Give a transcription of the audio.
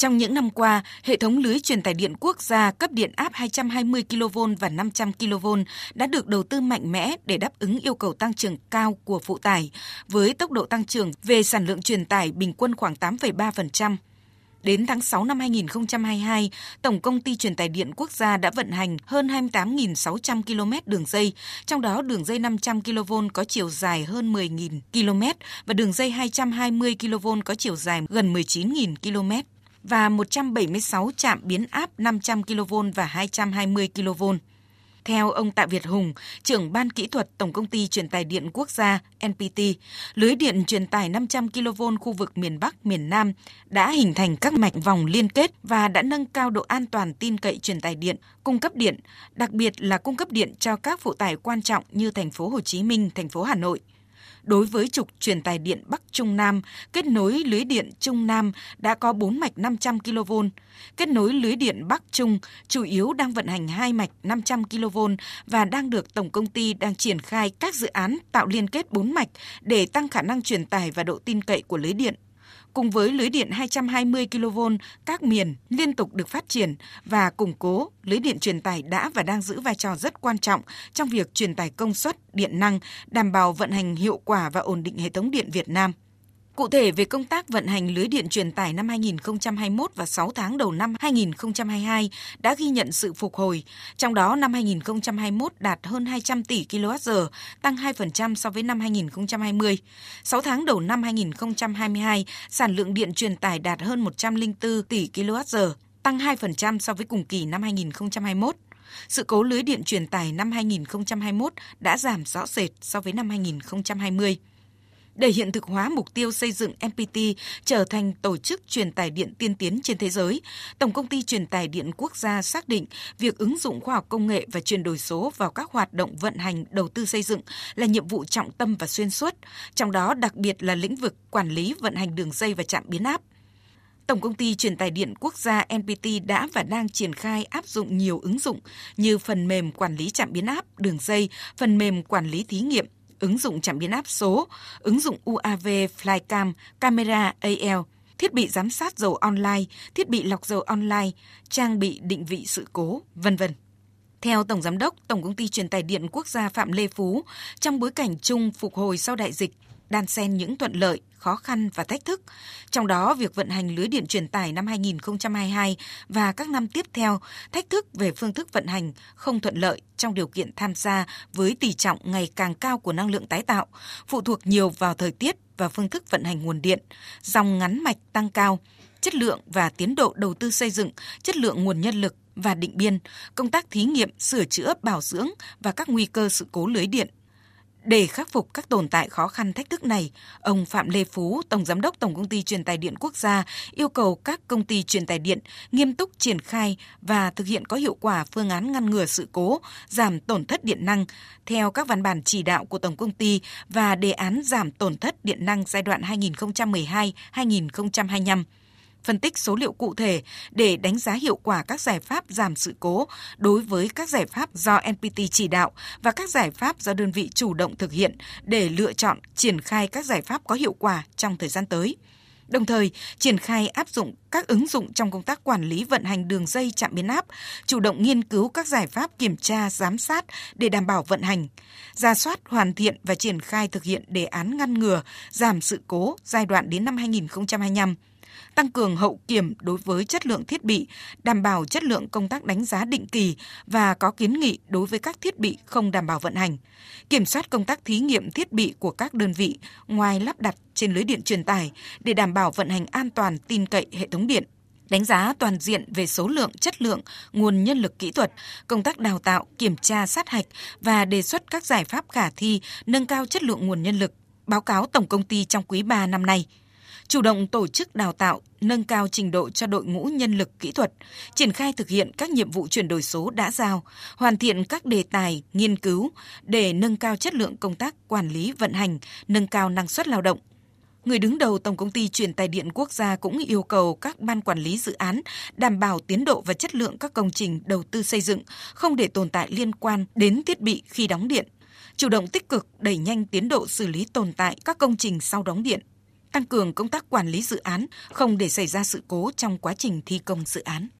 Trong những năm qua, hệ thống lưới truyền tải điện quốc gia cấp điện áp 220 kV và 500 kV đã được đầu tư mạnh mẽ để đáp ứng yêu cầu tăng trưởng cao của phụ tải, với tốc độ tăng trưởng về sản lượng truyền tải bình quân khoảng 8,3%. Đến tháng 6 năm 2022, Tổng công ty truyền tải điện quốc gia đã vận hành hơn 28.600 km đường dây, trong đó đường dây 500 kV có chiều dài hơn 10.000 km và đường dây 220 kV có chiều dài gần 19.000 km và 176 trạm biến áp 500 kV và 220 kV. Theo ông Tạ Việt Hùng, trưởng ban kỹ thuật Tổng công ty truyền tải điện quốc gia NPT, lưới điện truyền tải 500 kV khu vực miền Bắc, miền Nam đã hình thành các mạch vòng liên kết và đã nâng cao độ an toàn tin cậy truyền tải điện, cung cấp điện, đặc biệt là cung cấp điện cho các phụ tải quan trọng như thành phố Hồ Chí Minh, thành phố Hà Nội đối với trục truyền tải điện Bắc Trung Nam, kết nối lưới điện Trung Nam đã có 4 mạch 500 kV. Kết nối lưới điện Bắc Trung chủ yếu đang vận hành hai mạch 500 kV và đang được Tổng công ty đang triển khai các dự án tạo liên kết 4 mạch để tăng khả năng truyền tải và độ tin cậy của lưới điện cùng với lưới điện 220 kV các miền liên tục được phát triển và củng cố, lưới điện truyền tải đã và đang giữ vai trò rất quan trọng trong việc truyền tải công suất, điện năng, đảm bảo vận hành hiệu quả và ổn định hệ thống điện Việt Nam. Cụ thể về công tác vận hành lưới điện truyền tải năm 2021 và 6 tháng đầu năm 2022 đã ghi nhận sự phục hồi, trong đó năm 2021 đạt hơn 200 tỷ kWh, tăng 2% so với năm 2020. 6 tháng đầu năm 2022, sản lượng điện truyền tải đạt hơn 104 tỷ kWh, tăng 2% so với cùng kỳ năm 2021. Sự cố lưới điện truyền tải năm 2021 đã giảm rõ rệt so với năm 2020. Để hiện thực hóa mục tiêu xây dựng MPT trở thành tổ chức truyền tải điện tiên tiến trên thế giới, Tổng công ty truyền tải điện quốc gia xác định việc ứng dụng khoa học công nghệ và chuyển đổi số vào các hoạt động vận hành đầu tư xây dựng là nhiệm vụ trọng tâm và xuyên suốt, trong đó đặc biệt là lĩnh vực quản lý vận hành đường dây và trạm biến áp. Tổng công ty truyền tải điện quốc gia NPT đã và đang triển khai áp dụng nhiều ứng dụng như phần mềm quản lý trạm biến áp, đường dây, phần mềm quản lý thí nghiệm, ứng dụng trạm biến áp số, ứng dụng UAV Flycam, camera AL, thiết bị giám sát dầu online, thiết bị lọc dầu online, trang bị định vị sự cố, vân vân. Theo Tổng Giám đốc Tổng Công ty Truyền tải Điện Quốc gia Phạm Lê Phú, trong bối cảnh chung phục hồi sau đại dịch, đan xen những thuận lợi, khó khăn và thách thức. Trong đó, việc vận hành lưới điện truyền tải năm 2022 và các năm tiếp theo, thách thức về phương thức vận hành không thuận lợi trong điều kiện tham gia với tỷ trọng ngày càng cao của năng lượng tái tạo, phụ thuộc nhiều vào thời tiết và phương thức vận hành nguồn điện, dòng ngắn mạch tăng cao, chất lượng và tiến độ đầu tư xây dựng, chất lượng nguồn nhân lực và định biên, công tác thí nghiệm, sửa chữa, bảo dưỡng và các nguy cơ sự cố lưới điện để khắc phục các tồn tại khó khăn thách thức này, ông Phạm Lê Phú, Tổng Giám đốc Tổng Công ty Truyền tài điện quốc gia, yêu cầu các công ty truyền tài điện nghiêm túc triển khai và thực hiện có hiệu quả phương án ngăn ngừa sự cố, giảm tổn thất điện năng theo các văn bản chỉ đạo của Tổng Công ty và đề án giảm tổn thất điện năng giai đoạn 2012-2025 phân tích số liệu cụ thể để đánh giá hiệu quả các giải pháp giảm sự cố đối với các giải pháp do NPT chỉ đạo và các giải pháp do đơn vị chủ động thực hiện để lựa chọn triển khai các giải pháp có hiệu quả trong thời gian tới. Đồng thời triển khai áp dụng các ứng dụng trong công tác quản lý vận hành đường dây trạm biến áp, chủ động nghiên cứu các giải pháp kiểm tra, giám sát để đảm bảo vận hành, ra soát, hoàn thiện và triển khai thực hiện đề án ngăn ngừa, giảm sự cố giai đoạn đến năm 2025 tăng cường hậu kiểm đối với chất lượng thiết bị, đảm bảo chất lượng công tác đánh giá định kỳ và có kiến nghị đối với các thiết bị không đảm bảo vận hành, kiểm soát công tác thí nghiệm thiết bị của các đơn vị ngoài lắp đặt trên lưới điện truyền tải để đảm bảo vận hành an toàn tin cậy hệ thống điện. Đánh giá toàn diện về số lượng, chất lượng, nguồn nhân lực kỹ thuật, công tác đào tạo, kiểm tra sát hạch và đề xuất các giải pháp khả thi nâng cao chất lượng nguồn nhân lực, báo cáo tổng công ty trong quý 3 năm nay chủ động tổ chức đào tạo, nâng cao trình độ cho đội ngũ nhân lực kỹ thuật, triển khai thực hiện các nhiệm vụ chuyển đổi số đã giao, hoàn thiện các đề tài, nghiên cứu để nâng cao chất lượng công tác quản lý vận hành, nâng cao năng suất lao động. Người đứng đầu Tổng công ty truyền tài điện quốc gia cũng yêu cầu các ban quản lý dự án đảm bảo tiến độ và chất lượng các công trình đầu tư xây dựng, không để tồn tại liên quan đến thiết bị khi đóng điện, chủ động tích cực đẩy nhanh tiến độ xử lý tồn tại các công trình sau đóng điện tăng cường công tác quản lý dự án, không để xảy ra sự cố trong quá trình thi công dự án.